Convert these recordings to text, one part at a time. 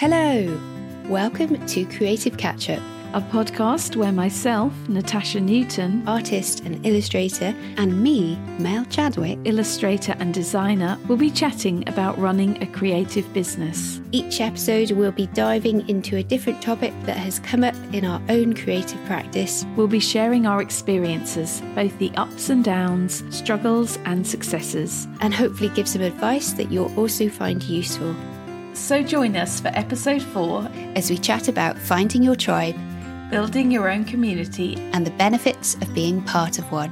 Hello, welcome to Creative Catch Up, a podcast where myself, Natasha Newton, artist and illustrator, and me, Mel Chadwick, illustrator and designer, will be chatting about running a creative business. Each episode we'll be diving into a different topic that has come up in our own creative practice. We'll be sharing our experiences, both the ups and downs, struggles and successes, and hopefully give some advice that you'll also find useful. So join us for episode four as we chat about finding your tribe, building your own community, and the benefits of being part of one.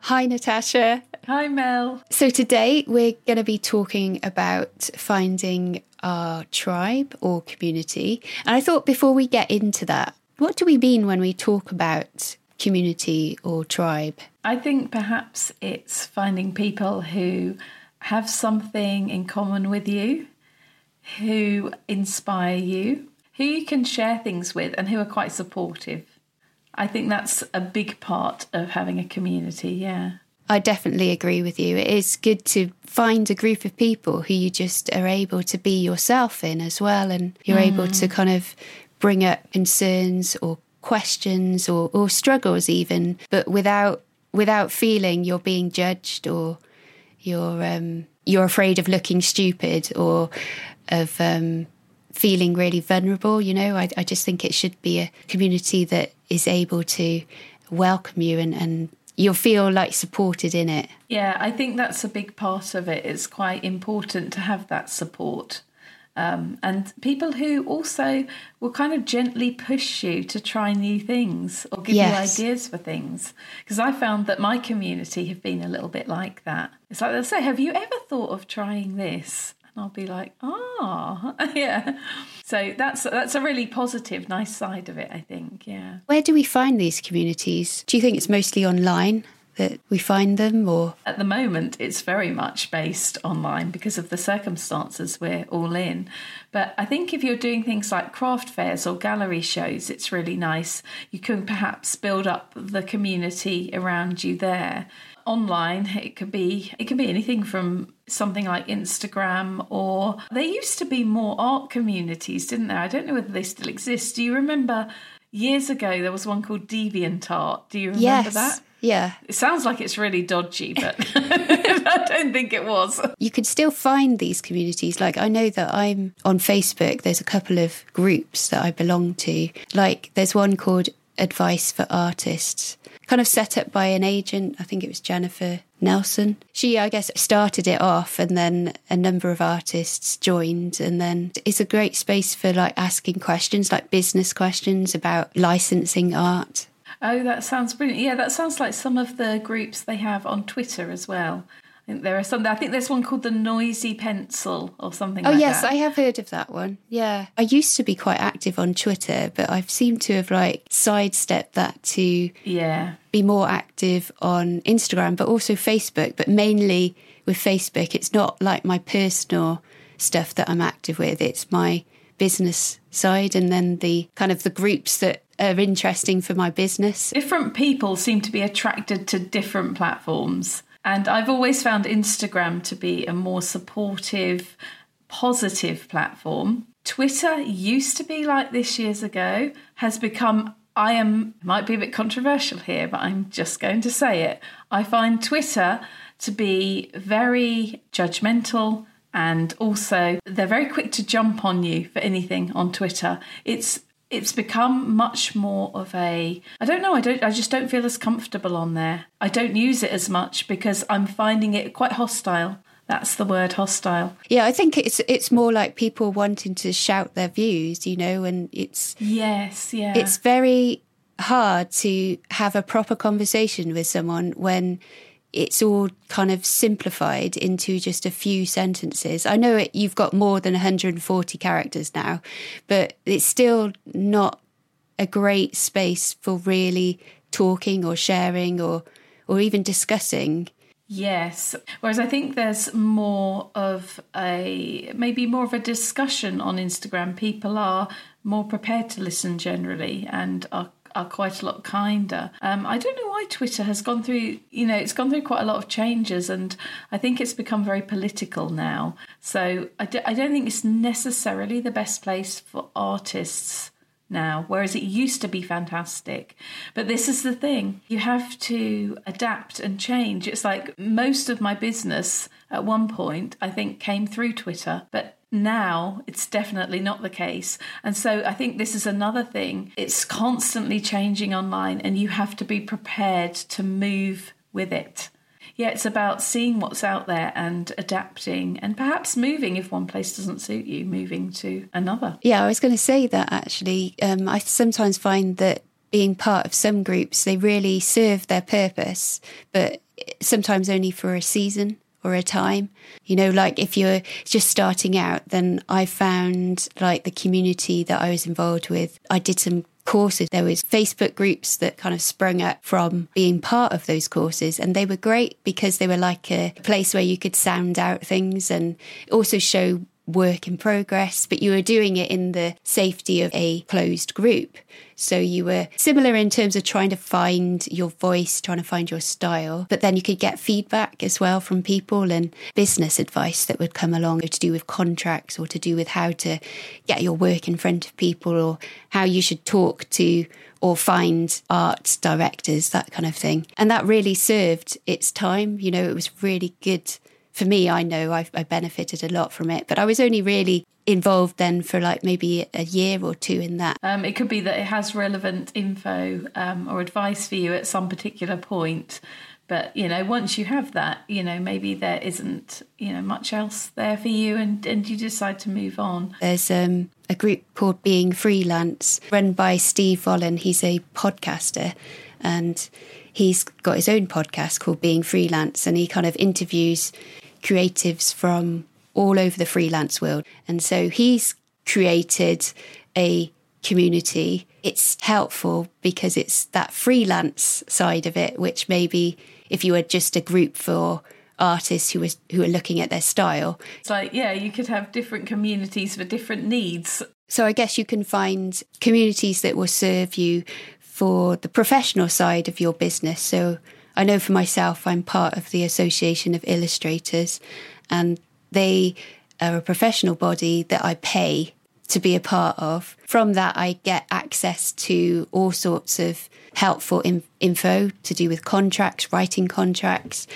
Hi, Natasha. Hi, Mel. So, today we're going to be talking about finding our tribe or community. And I thought before we get into that, what do we mean when we talk about community or tribe? I think perhaps it's finding people who have something in common with you, who inspire you, who you can share things with, and who are quite supportive. I think that's a big part of having a community, yeah. I definitely agree with you. It is good to find a group of people who you just are able to be yourself in as well, and you're mm. able to kind of bring up concerns or questions or, or struggles even, but without without feeling you're being judged or you're um, you're afraid of looking stupid or of um, feeling really vulnerable. You know, I, I, just think it should be a community that is able to welcome you and, and you'll feel like supported in it. Yeah, I think that's a big part of it. It's quite important to have that support. Um, and people who also will kind of gently push you to try new things or give yes. you ideas for things. Because I found that my community have been a little bit like that. It's like they'll say, Have you ever thought of trying this? And I'll be like, Ah, oh. yeah. So that's that's a really positive, nice side of it, I think. Yeah. Where do we find these communities? Do you think it's mostly online? That we find them or? At the moment it's very much based online because of the circumstances we're all in. But i think if you're doing things like craft fairs or gallery shows it's really nice. You can perhaps build up the community around you there. Online it could be it can be anything from something like instagram or there used to be more art communities didn't there? I don't know whether they still exist. Do you remember years ago there was one called deviantart do you remember yes. that yeah. It sounds like it's really dodgy, but I don't think it was. You could still find these communities. Like, I know that I'm on Facebook, there's a couple of groups that I belong to. Like, there's one called Advice for Artists, kind of set up by an agent. I think it was Jennifer Nelson. She, I guess, started it off and then a number of artists joined. And then it's a great space for like asking questions, like business questions about licensing art Oh, that sounds brilliant. Yeah, that sounds like some of the groups they have on Twitter as well. I think there are some. I think there's one called the Noisy Pencil or something. Oh like yes, that. I have heard of that one. Yeah, I used to be quite active on Twitter, but I've seemed to have like sidestepped that to yeah be more active on Instagram, but also Facebook. But mainly with Facebook, it's not like my personal stuff that I'm active with. It's my business side, and then the kind of the groups that are interesting for my business. Different people seem to be attracted to different platforms. And I've always found Instagram to be a more supportive, positive platform. Twitter used to be like this years ago, has become, I am, might be a bit controversial here, but I'm just going to say it. I find Twitter to be very judgmental and also they're very quick to jump on you for anything on Twitter. It's it's become much more of a I don't know I don't I just don't feel as comfortable on there. I don't use it as much because I'm finding it quite hostile. That's the word hostile. Yeah, I think it's it's more like people wanting to shout their views, you know, and it's Yes, yeah. It's very hard to have a proper conversation with someone when it's all kind of simplified into just a few sentences. I know it, you've got more than 140 characters now, but it's still not a great space for really talking or sharing or or even discussing. Yes. Whereas I think there's more of a maybe more of a discussion on Instagram. People are more prepared to listen generally and are are quite a lot kinder. Um, I don't know why Twitter has gone through, you know, it's gone through quite a lot of changes, and I think it's become very political now. So I don't think it's necessarily the best place for artists now, whereas it used to be fantastic. But this is the thing you have to adapt and change. It's like most of my business at one point, I think, came through Twitter, but now it's definitely not the case. And so I think this is another thing. It's constantly changing online, and you have to be prepared to move with it yeah, it's about seeing what's out there and adapting and perhaps moving if one place doesn't suit you, moving to another. Yeah, I was going to say that actually. Um, I sometimes find that being part of some groups, they really serve their purpose, but sometimes only for a season or a time. You know, like if you're just starting out, then I found like the community that I was involved with, I did some courses. There was Facebook groups that kind of sprung up from being part of those courses and they were great because they were like a place where you could sound out things and also show work in progress, but you were doing it in the safety of a closed group. So you were similar in terms of trying to find your voice, trying to find your style, but then you could get feedback as well from people and business advice that would come along to do with contracts or to do with how to get your work in front of people or how you should talk to or find art directors, that kind of thing. And that really served its time. You know, it was really good for me, I know I've, I benefited a lot from it, but I was only really involved then for like maybe a year or two in that. Um, it could be that it has relevant info um, or advice for you at some particular point. But you know, once you have that, you know, maybe there isn't you know much else there for you, and and you decide to move on. There's um, a group called Being Freelance, run by Steve Folland. He's a podcaster, and he's got his own podcast called Being Freelance, and he kind of interviews creatives from all over the freelance world. And so he's created a community. It's helpful because it's that freelance side of it, which maybe if you were just a group for artists who was who are looking at their style. It's like, yeah, you could have different communities for different needs. So I guess you can find communities that will serve you for the professional side of your business. So I know for myself, I'm part of the Association of Illustrators, and they are a professional body that I pay to be a part of. From that, I get access to all sorts of helpful in- info to do with contracts, writing contracts,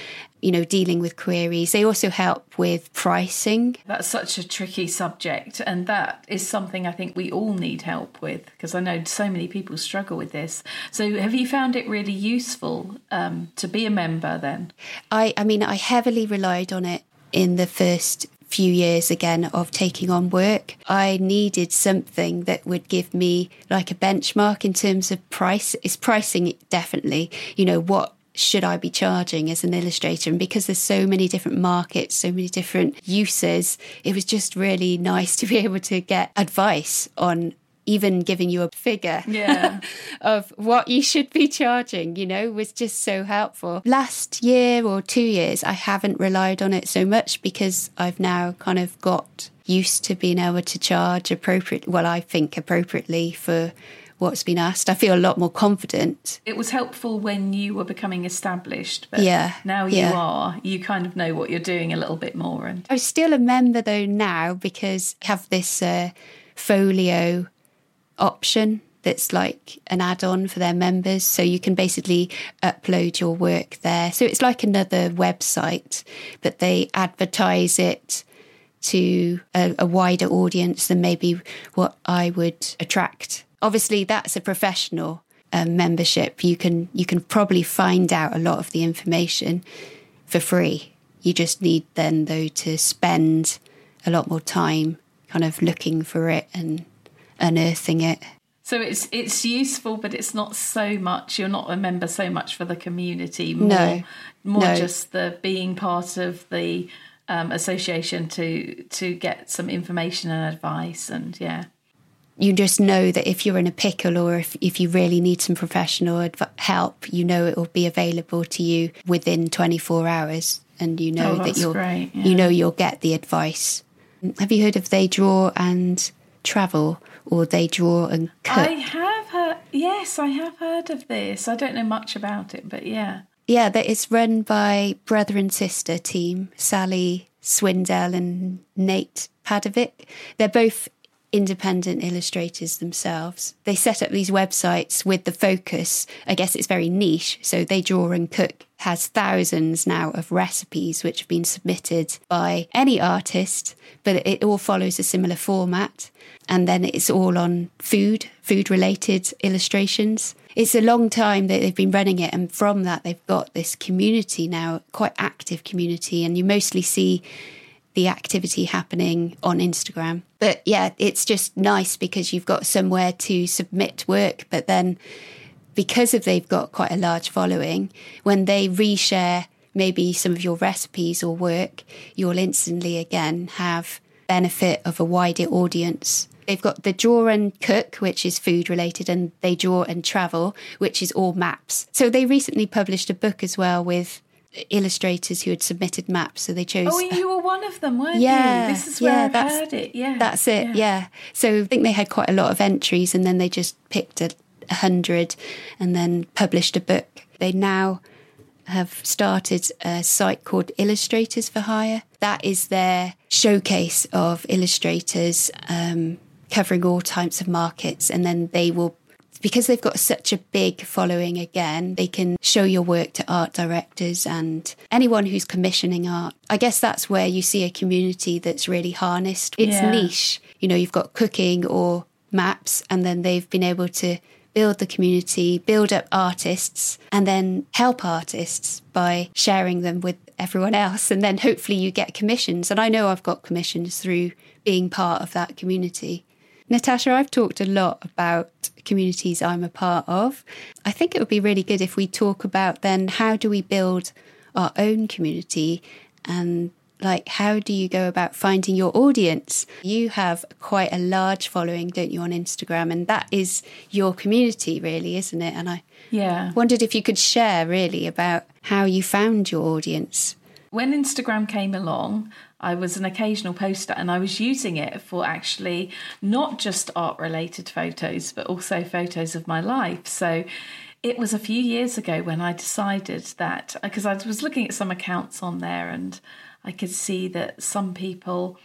you know, dealing with queries. They also help with pricing. That's such a tricky subject. And that is something I think we all need help with because I know so many people struggle with this. So, have you found it really useful um, to be a member then? I, I mean, I heavily relied on it in the first few years again of taking on work. I needed something that would give me like a benchmark in terms of price. Is pricing definitely, you know, what should I be charging as an illustrator? And because there's so many different markets, so many different uses, it was just really nice to be able to get advice on even giving you a figure yeah. of what you should be charging, you know, was just so helpful. Last year or two years, I haven't relied on it so much because I've now kind of got used to being able to charge appropriately, well, I think appropriately for what's been asked. I feel a lot more confident. It was helpful when you were becoming established, but yeah, now you yeah. are. You kind of know what you're doing a little bit more. And I'm still a member though now because I have this uh, folio option that's like an add-on for their members so you can basically upload your work there so it's like another website but they advertise it to a, a wider audience than maybe what I would attract obviously that's a professional um, membership. You can you can probably find out a lot of the information for free. You just need then though to spend a lot more time kind of looking for it and unearthing it. So it's it's useful, but it's not so much. You're not a member so much for the community. More, no, more no. just the being part of the um, association to to get some information and advice and yeah you just know that if you're in a pickle or if, if you really need some professional adv- help, you know it will be available to you within 24 hours, and you know oh, that you'll great, yeah. you know you'll get the advice. Have you heard of They Draw and Travel or They Draw and Cook? I have heard. Yes, I have heard of this. I don't know much about it, but yeah. Yeah, that it's run by brother and sister team, Salli Swindell and Nate Padavick. They're both independent illustrators themselves. They set up these websites with the focus, I guess it's very niche. So they draw and cook has thousands now of recipes which have been submitted by any artist, but it all follows a similar format. And then it's all on food, food related illustrations. It's a long time that they've been running it, and from that, they've got this community now, quite active community, and you mostly see the activity happening on Instagram. But yeah, it's just nice because you've got somewhere to submit work, but then because of they've got quite a large following, when they reshare maybe some of your recipes or work, you'll instantly again have benefit of a wider audience. They've got the draw and cook, which is food related, and they draw and travel, which is all maps. So they recently published a book as well with illustrators who had submitted maps. So they chose. Oh, you were one of them, weren't yeah, you? This is where yeah, I've that's, heard it. Yeah, that's it. Yeah. yeah. So I think they had quite a lot of entries, and then they just picked a, a hundred, and then published a book. They now have started a site called Illustrators for Hire. That is their showcase of illustrators um, covering all types of markets, and then they will because they've got such a big following again, they can show your work to art directors and anyone who's commissioning art. I guess that's where you see a community that's really harnessed. It's yeah. niche. You know, you've got cooking or maps, and then they've been able to build the community, build up artists, and then help artists by sharing them with everyone else. And then hopefully you get commissions. And I know I've got commissions through being part of that community. Natasha, I've talked a lot about communities I'm a part of. I think it would be really good if we talk about then how do we build our own community and like how do you go about finding your audience? You have quite a large following don't you on instagram and that is your community really isn't it? And i yeah. wondered if you could share really about how you found your audience. When instagram came along I was an occasional poster and I was using it for actually not just art related photos, but also photos of my life. So it was a few years ago when I decided that, because I was looking at some accounts on there and I could see that some people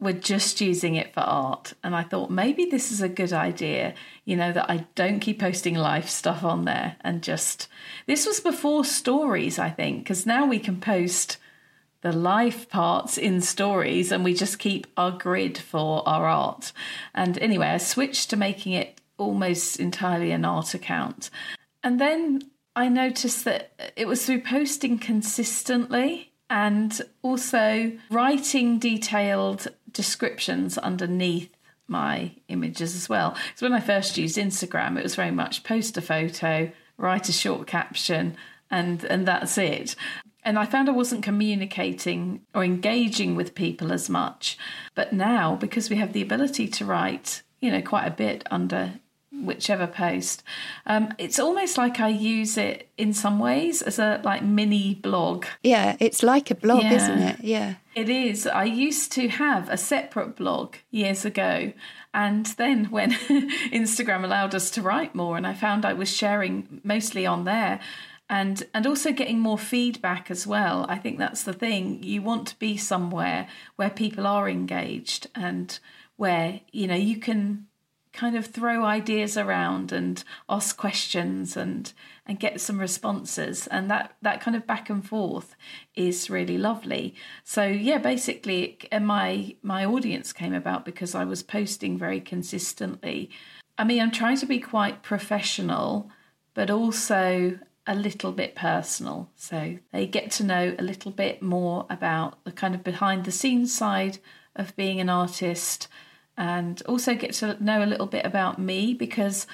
were just using it for art. And I thought maybe this is a good idea, you know, that I don't keep posting life stuff on there and just. This was before stories, I think, because now we can post the life parts in stories and we just keep our grid for our art. And anyway, I switched to making it almost entirely an art account. And then I noticed that it was through posting consistently and also writing detailed descriptions underneath my images as well. So when I first used Instagram, it was very much post a photo, write a short caption, and and that's it. And I found I wasn't communicating or engaging with people as much. But now, because we have the ability to write, you know, quite a bit under whichever post, um, it's almost like I use it in some ways as a like mini blog. Yeah, it's like a blog, yeah. isn't it? Yeah. It is. I used to have a separate blog years ago. And then when Instagram allowed us to write more, and I found I was sharing mostly on there, and and also getting more feedback as well. I think that's the thing. You want to be somewhere where people are engaged and where you know you can kind of throw ideas around and ask questions and and get some responses. And that that kind of back and forth is really lovely. So yeah basically uh, my my audience came about because I was posting very consistently. I mean I'm trying to be quite professional but also a little bit personal. So they get to know a little bit more about the kind of behind the scenes side of being an artist and also get to know a little bit about me because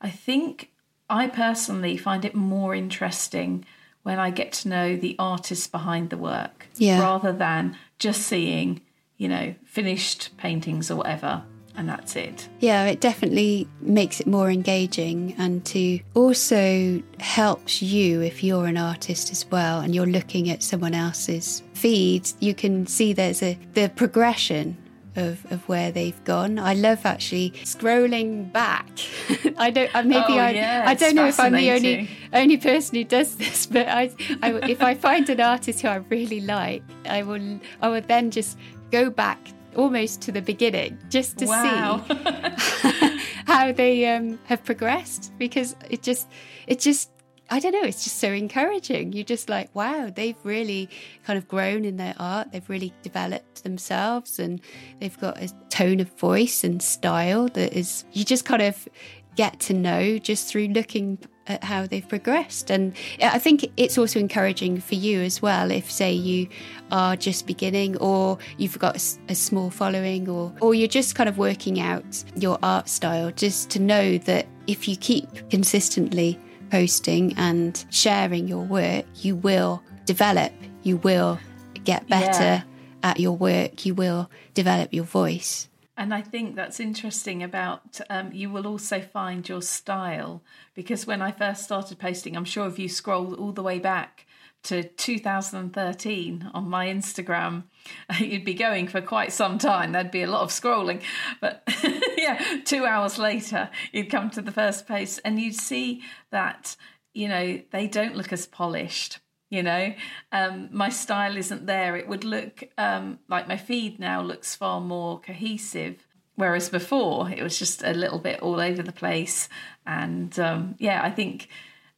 I think I personally find it more interesting when I get to know the artist behind the work yeah. rather than just seeing, you know, finished paintings or whatever and that's it. Yeah, it definitely makes it more engaging and to also helps you if you're an artist as well and you're looking at someone else's feed, you can see there's a the progression of, of where they've gone. I love actually scrolling back. I don't. Maybe oh, I. Yeah, I don't know if I'm the only only person who does this, but I, I, if I find an artist who I really like, I will. I will then just go back almost to the beginning just to wow. see how they um, have progressed because it just it just I don't know, it's just so encouraging. You're just like, wow, they've really kind of grown in their art. They've really developed themselves and they've got a tone of voice and style that is, you just kind of get to know just through looking at how they've progressed. And I think it's also encouraging for you as well if, say, you are just beginning or you've got a, a small following or, or you're just kind of working out your art style, just to know that if you keep consistently posting and sharing your work, you will develop, you will get better yeah. at your work, you will develop your voice. And I think that's interesting about um, you will also find your style because when I first started posting, I'm sure if you scroll all the way back to 2013 on my Instagram, you'd be going for quite some time. There'd be a lot of scrolling. But yeah, two hours later, you'd come to the first post and you'd see that, you know, they don't look as polished. You know, um, my style isn't there. It would look um, like my feed now looks far more cohesive whereas before it was just a little bit all over the place and um, yeah i think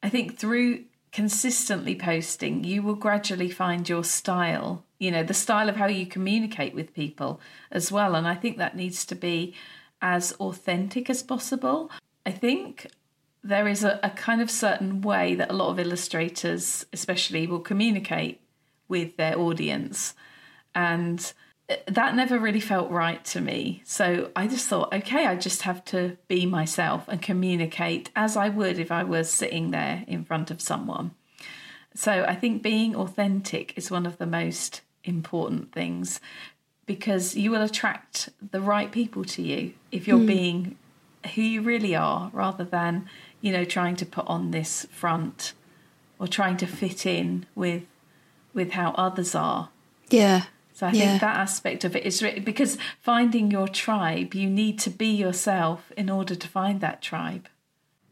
i think through consistently posting you will gradually find your style you know the style of how you communicate with people as well and i think that needs to be as authentic as possible. I think there is a, a, kind of certain way that a lot of illustrators, especially, will communicate with their audience. And that never really felt right to me. So I just thought, okay, I just have to be myself and communicate as I would if I was sitting there in front of someone. So I think being authentic is one of the most important things because you will attract the right people to you if you're mm. being who you really are rather than you know trying to put on this front or trying to fit in with with how others are yeah so i yeah. think that aspect of it is because finding your tribe you need to be yourself in order to find that tribe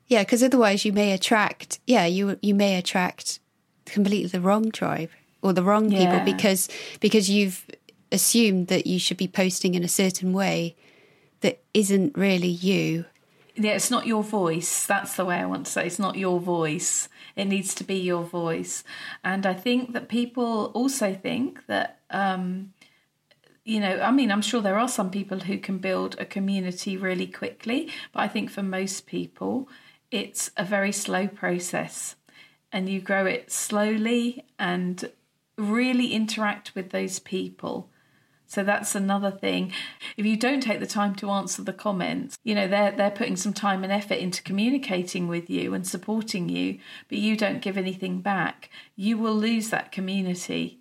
yeah because otherwise you may attract yeah you you may attract completely the wrong tribe or the wrong yeah. people because because you've assumed that you should be posting in a certain way that isn't really you. Yeah, it's not your voice. That's the way I want to say. It's not your voice. It needs to be your voice. And I think that people also think that, um, you know, I mean, I'm sure there are some people who can build a community really quickly, but I think for most people, it's a very slow process. And you grow it slowly and really interact with those people so that's another thing. If you don't take the time to answer the comments, you know, they're they're putting some time and effort into communicating with you and supporting you, but you don't give anything back, you will lose that community.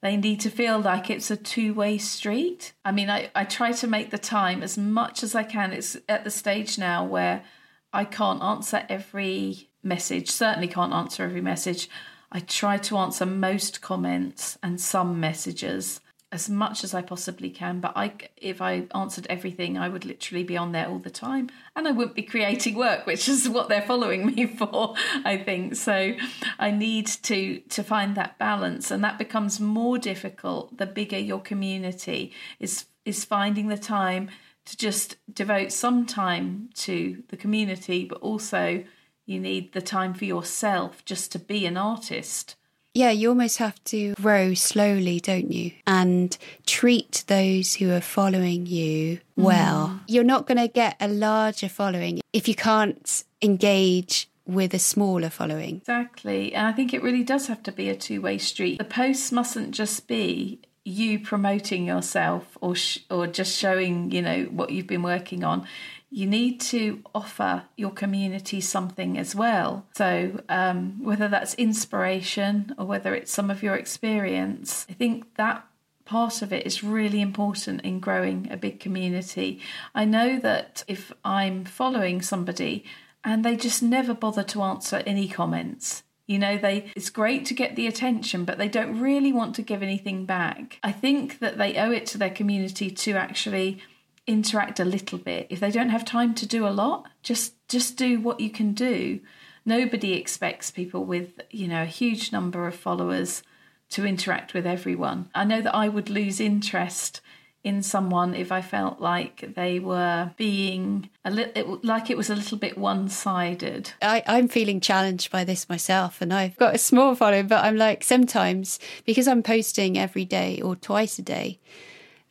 They need to feel like it's a two-way street. I mean, I, I try to make the time as much as I can. It's at the stage now where I can't answer every message, certainly can't answer every message. I try to answer most comments and some messages as much as I possibly can. But I, if I answered everything, I would literally be on there all the time, and I wouldn't be creating work, which is what they're following me for. I think so. I need to to find that balance, and that becomes more difficult the bigger your community is. Is finding the time to just devote some time to the community, but also you need the time for yourself just to be an artist yeah, you almost have to grow slowly, don't you? And treat those who are following you well. Mm. You're not going to get a larger following if you can't engage with a smaller following. Exactly. And I think it really does have to be a two way street. The posts mustn't just be you promoting yourself or sh- or just showing, you know, what you've been working on you need to offer your community something as well. So, um, whether that's inspiration or whether it's some of your experience, I think that part of it is really important in growing a big community. I know that if I'm following somebody and they just never bother to answer any comments, You know, they it's great to get the attention, but they don't really want to give anything back. I think that they owe it to their community to actually interact a little bit. If they don't have time to do a lot, just just do what you can do. Nobody expects people with, you know, a huge number of followers to interact with everyone. I know that I would lose interest in someone if I felt like they were being a little like it was a little bit one sided. I'm feeling challenged by this myself, and I've got a small following, but I'm like sometimes because I'm posting every day or twice a day.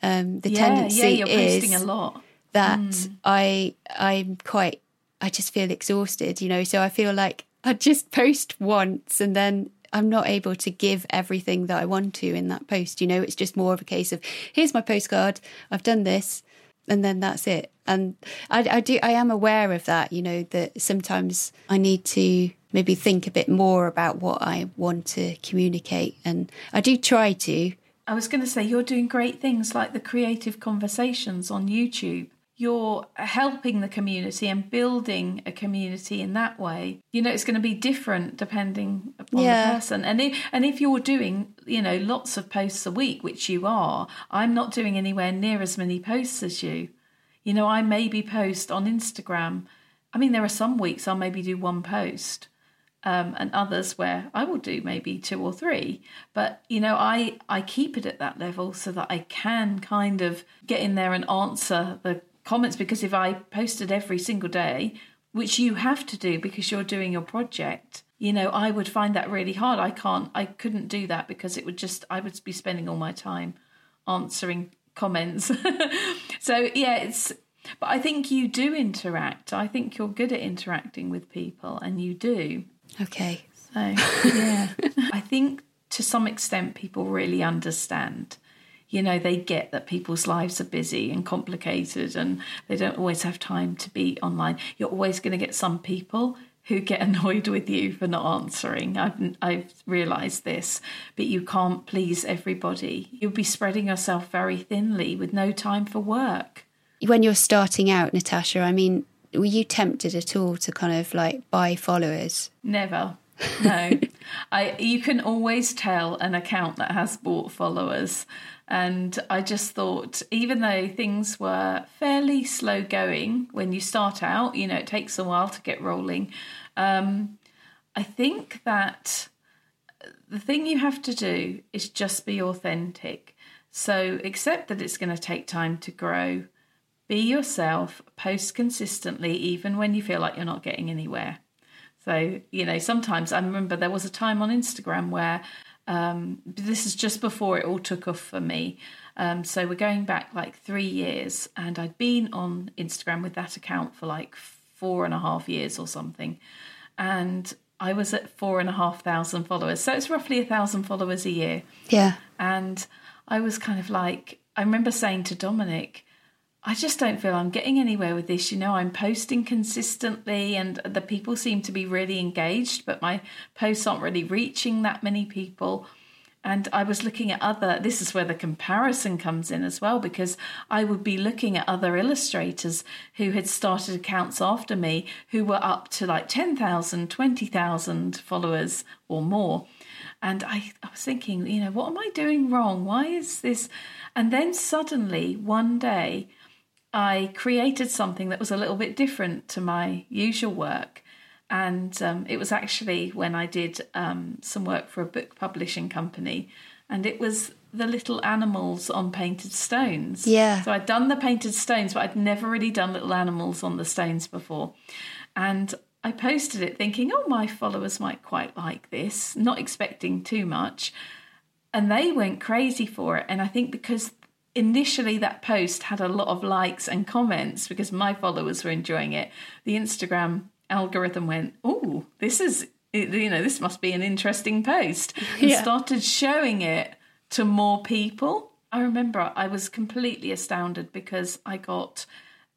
Um, the yeah, tendency yeah, you're is posting a lot. that mm. I I'm quite I just feel exhausted, you know. So I feel like I just post once and then I'm not able to give everything that I want to in that post. You know, it's just more of a case of here's my postcard, I've done this, and then that's it. And I, I do, I am aware of that. You know, that sometimes I need to maybe think a bit more about what I want to communicate, and I do try to. I was going to say you're doing great things like the creative conversations on YouTube. You're helping the community and building a community in that way. You know it's going to be different depending upon yeah. the person. And if and if you're doing you know lots of posts a week which you are i'm not doing anywhere near as many posts as you. You know i maybe post on instagram. I mean there are some weeks i'll maybe do one post um, and others where I will do maybe two or three. But you know, I I keep it at that level so that I can kind of get in there and answer the comments because if I posted every single day, which you have to do because you're doing your project, you know, I would find that really hard. I can't, I couldn't do that because it would just, I would be spending all my time answering comments. so, yeah, it's, but I think you do interact. I think you're good at interacting with people and you do. Okay. So, yeah, I think to some extent people really understand. You know they get that people's lives are busy and complicated and they don't always have time to be online. You're always going to get some people who get annoyed with you for not answering. I've i've realized this but you can't please everybody. You'll be spreading yourself very thinly with no time for work. When you're starting out natasha i mean were you tempted at all to kind of like buy followers never no i you can always tell an account that has bought followers and I just thought, even though things were fairly slow going when you start out, you know, it takes a while to get rolling. Um, I think that the thing you have to do is just be authentic. So accept that it's going to take time to grow. Be yourself, post consistently, even when you feel like you're not getting anywhere. So, you know, sometimes I remember there was a time on Instagram where um, this is just before it all took off for me. Um, so we're going back like three years, and I'd been on Instagram with that account for like four and a half years or something. And I was at four and a half thousand followers. So it's roughly a thousand followers a year. Yeah. And I was kind of like, I remember saying to Dominic, I just don't feel I'm getting anywhere with this. You know, I'm posting consistently and the people seem to be really engaged, but my posts aren't really reaching that many people. And I was looking at other, this is where the comparison comes in as well, because I would be looking at other illustrators who had started accounts after me who were up to like 10,000, 20,000 followers or more. And I, I was thinking, you know, what am I doing wrong? Why is this? And then suddenly one day, I created something that was a little bit different to my usual work. And um, it was actually when I did um, some work for a book publishing company, and it was the little animals on painted stones. Yeah. So I'd done the painted stones, but I'd never really done little animals on the stones before. And I posted it thinking, oh, my followers might quite like this, not expecting too much. And they went crazy for it. And I think because initially that post had a lot of likes and comments because my followers were enjoying it. The Instagram algorithm went, "Oh, this is you know, this must be an interesting post." And yeah. started showing it to more people. I remember I was completely astounded because I got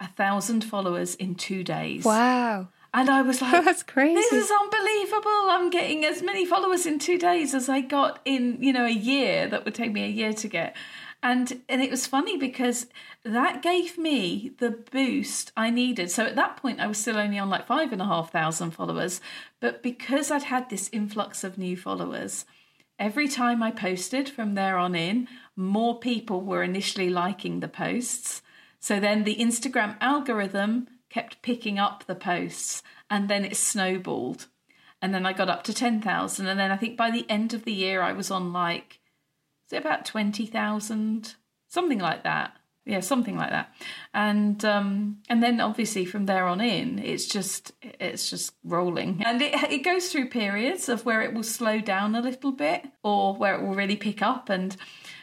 a thousand followers in two days. Wow. And I was like, that's crazy. This is unbelievable. I'm getting as many followers in two days as I got in, you know, a year that would take me a year to get. And and it was funny because that gave me the boost I needed. So at that point I was still only on like five and a half thousand followers. But because I'd had this influx of new followers, every time I posted from there on in, more people were initially liking the posts. So then the Instagram algorithm kept picking up the posts and then it snowballed. And then I got up to 10,000. And then I think by the end of the year, I was on like, is it about 20,000? Something like that. Yeah, something like that. And um, and then obviously from there on in, it's just it's just rolling, and it it goes through periods of where it will slow down a little bit, or where it will really pick up. And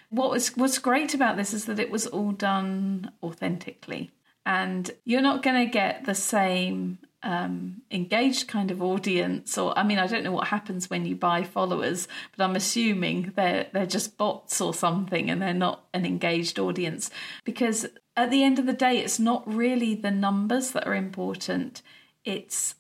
what was what's great about this is that it was all done authentically and you're not going to get the same um, engaged kind of audience or i mean i don't know what happens when you buy followers but i'm assuming they're they're just bots or something and they're not an engaged audience. Because at the end of the day it's not really the numbers that are important. It's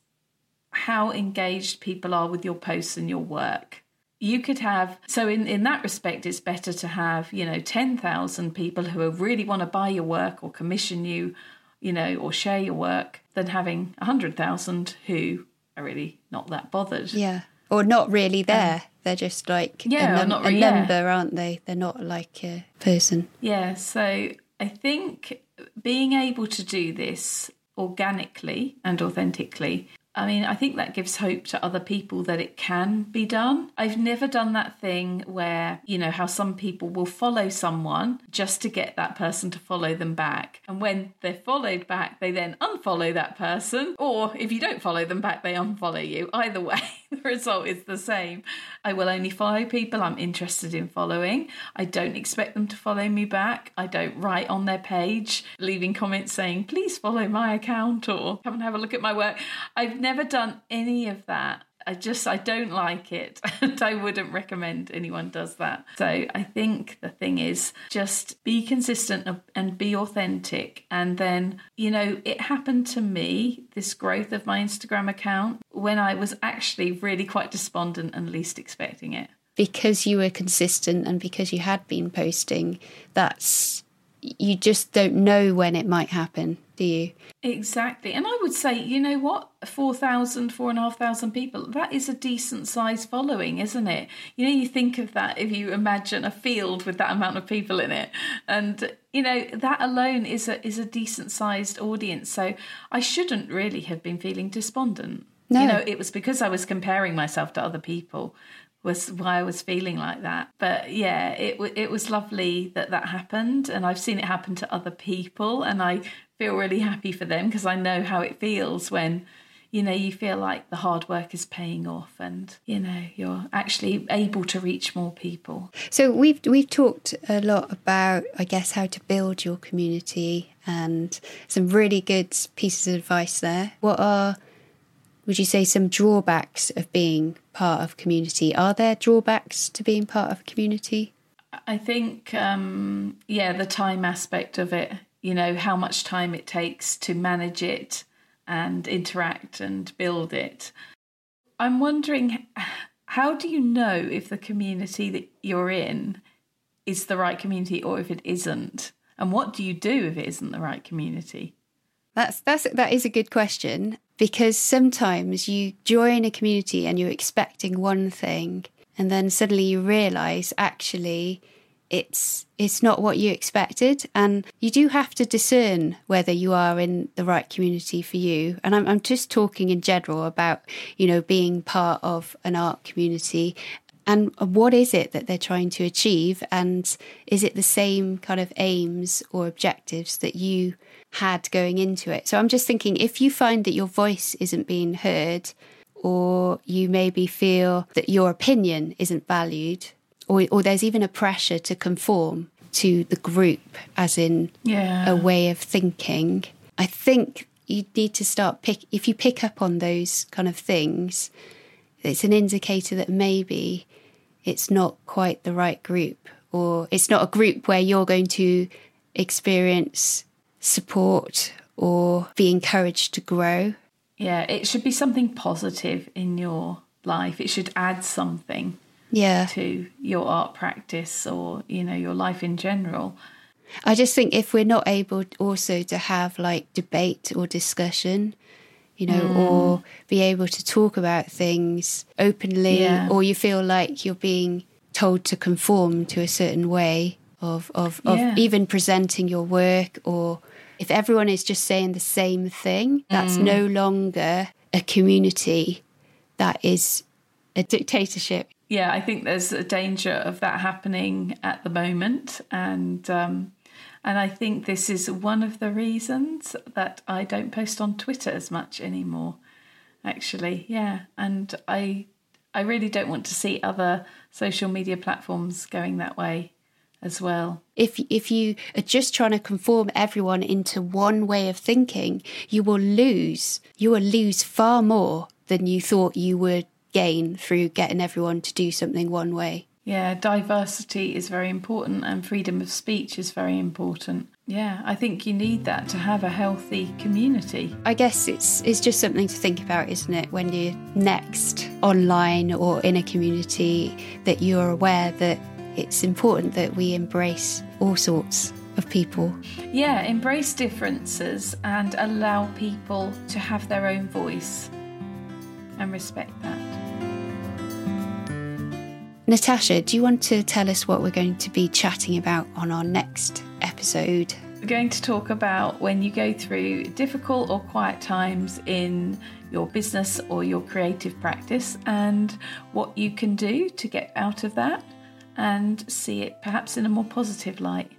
how engaged people are with your posts and your work. You could have so in in that respect it's better to have you know 10,000 people who really want to buy your work or commission you you know or share your work than having 100,000 who are really not that bothered. Yeah. Or not really there. Um, they're just like yeah, a, num- really, a number yeah. aren't they? They're not like a person. Yeah so i think being able to do this organically and authentically I mean, I think that gives hope to other people that it can be done. I've never done that thing where, you know, how some people will follow someone just to get that person to follow them back. And when they're followed back, they then unfollow that person. Or if you don't follow them back, they unfollow you. Either way, the result is the same. I will only follow people I'm interested in following. I don't expect them to follow me back. I don't write on their page, leaving comments saying, please follow my account or come and have a look at my work. I've never done any of that. I just I don't like it and I wouldn't recommend anyone does that. So I think the thing is just be consistent and be authentic and then you know it happened to me this growth of my Instagram account when I was actually really quite despondent and least expecting it. Because you were consistent and because you had been posting that's you just don't know when it might happen, Exactly. And I would say, you know what? 4,000, 4,500 people, that is a decent size following, isn't it? You know, you think of that if you imagine a field with that amount of people in it. And, you know, that alone is a, is a decent sized audience. So I shouldn't really have been feeling despondent. No. You know, it was because I was comparing myself to other people was why I was feeling like that. But yeah, it it was lovely that that happened, and I've seen it happen to other people, and I feel really happy for them because I know how it feels when you know you feel like the hard work is paying off and you know you're actually able to reach more people so we've we've talked a lot about i guess how to build your community and some really good pieces of advice there what are would you say some drawbacks of being part of community? Are there drawbacks to being part of a community? I think, um, yeah, the time aspect of it, you know, how much time it takes to manage it and interact and build it. I'm wondering, how do you know if the community that you're in is the right community or if it isn't? And what do you do if it isn't the right community? That's that's that is a good question because sometimes you join a community and you're expecting one thing and then suddenly you realize actually it's it's not what you expected. And you do have to discern whether you are in the right community for you. And I'm, I'm just talking in general about you know being part of an art community. And what is it that they're trying to achieve? And is it the same kind of aims or objectives that you had going into it. So I'm just thinking if you find that your voice isn't being heard, or you maybe feel that your opinion isn't valued, or, or there's even a pressure to conform to the group, as in yeah. a way of thinking, I think you need to start pick. If you pick up on those kind of things, it's an indicator that maybe it's not quite the right group, or it's not a group where you're going to experience support or be encouraged to grow. Yeah, it should be something positive in your life. It should add something. Yeah. to your art practice or, you know, your life in general. I just think if we're not able also to have like debate or discussion, you know, Mm. or be able to talk about things openly, Yeah. or you feel like you're being told to conform to a certain way of, of, of Yeah. even presenting your work, or if everyone is just saying the same thing, that's Mm. no longer a community, that is a dictatorship. Yeah, I think there's a danger of that happening at the moment, and um, and I think this is one of the reasons that I don't post on Twitter as much anymore. Actually, yeah, and I I really don't want to see other social media platforms going that way as well. if if you are just trying to conform everyone into one way of thinking, you will lose. You will lose far more than you thought you would gain through getting everyone to do something one way. Yeah, diversity is very important and freedom of speech is very important. Yeah, I think you need that to have a healthy community. I guess it's it's just something to think about, isn't it? When you're next online or in a community, that you're aware that it's important that we embrace all sorts of people. Yeah, embrace differences and allow people to have their own voice and respect that. Natasha, do you want to tell us what we're going to be chatting about on our next episode? We're going to talk about when you go through difficult or quiet times in your business or your creative practice and what you can do to get out of that and see it perhaps in a more positive light.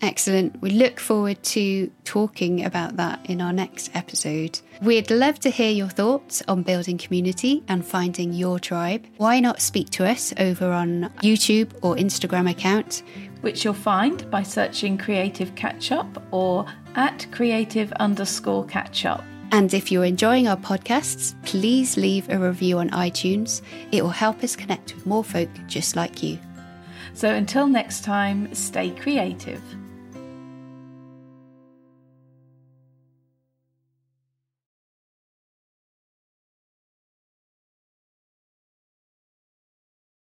Excellent. We look forward to talking about that in our next episode. We'd love to hear your thoughts on building community and finding your tribe. Why not speak to us over on YouTube or Instagram account? which you'll find by searching Creative Catch Up or at creative underscore catch up. And if you're enjoying our podcasts, please leave a review on iTunes. It will help us connect with more folk just like you. So until next time, stay creative.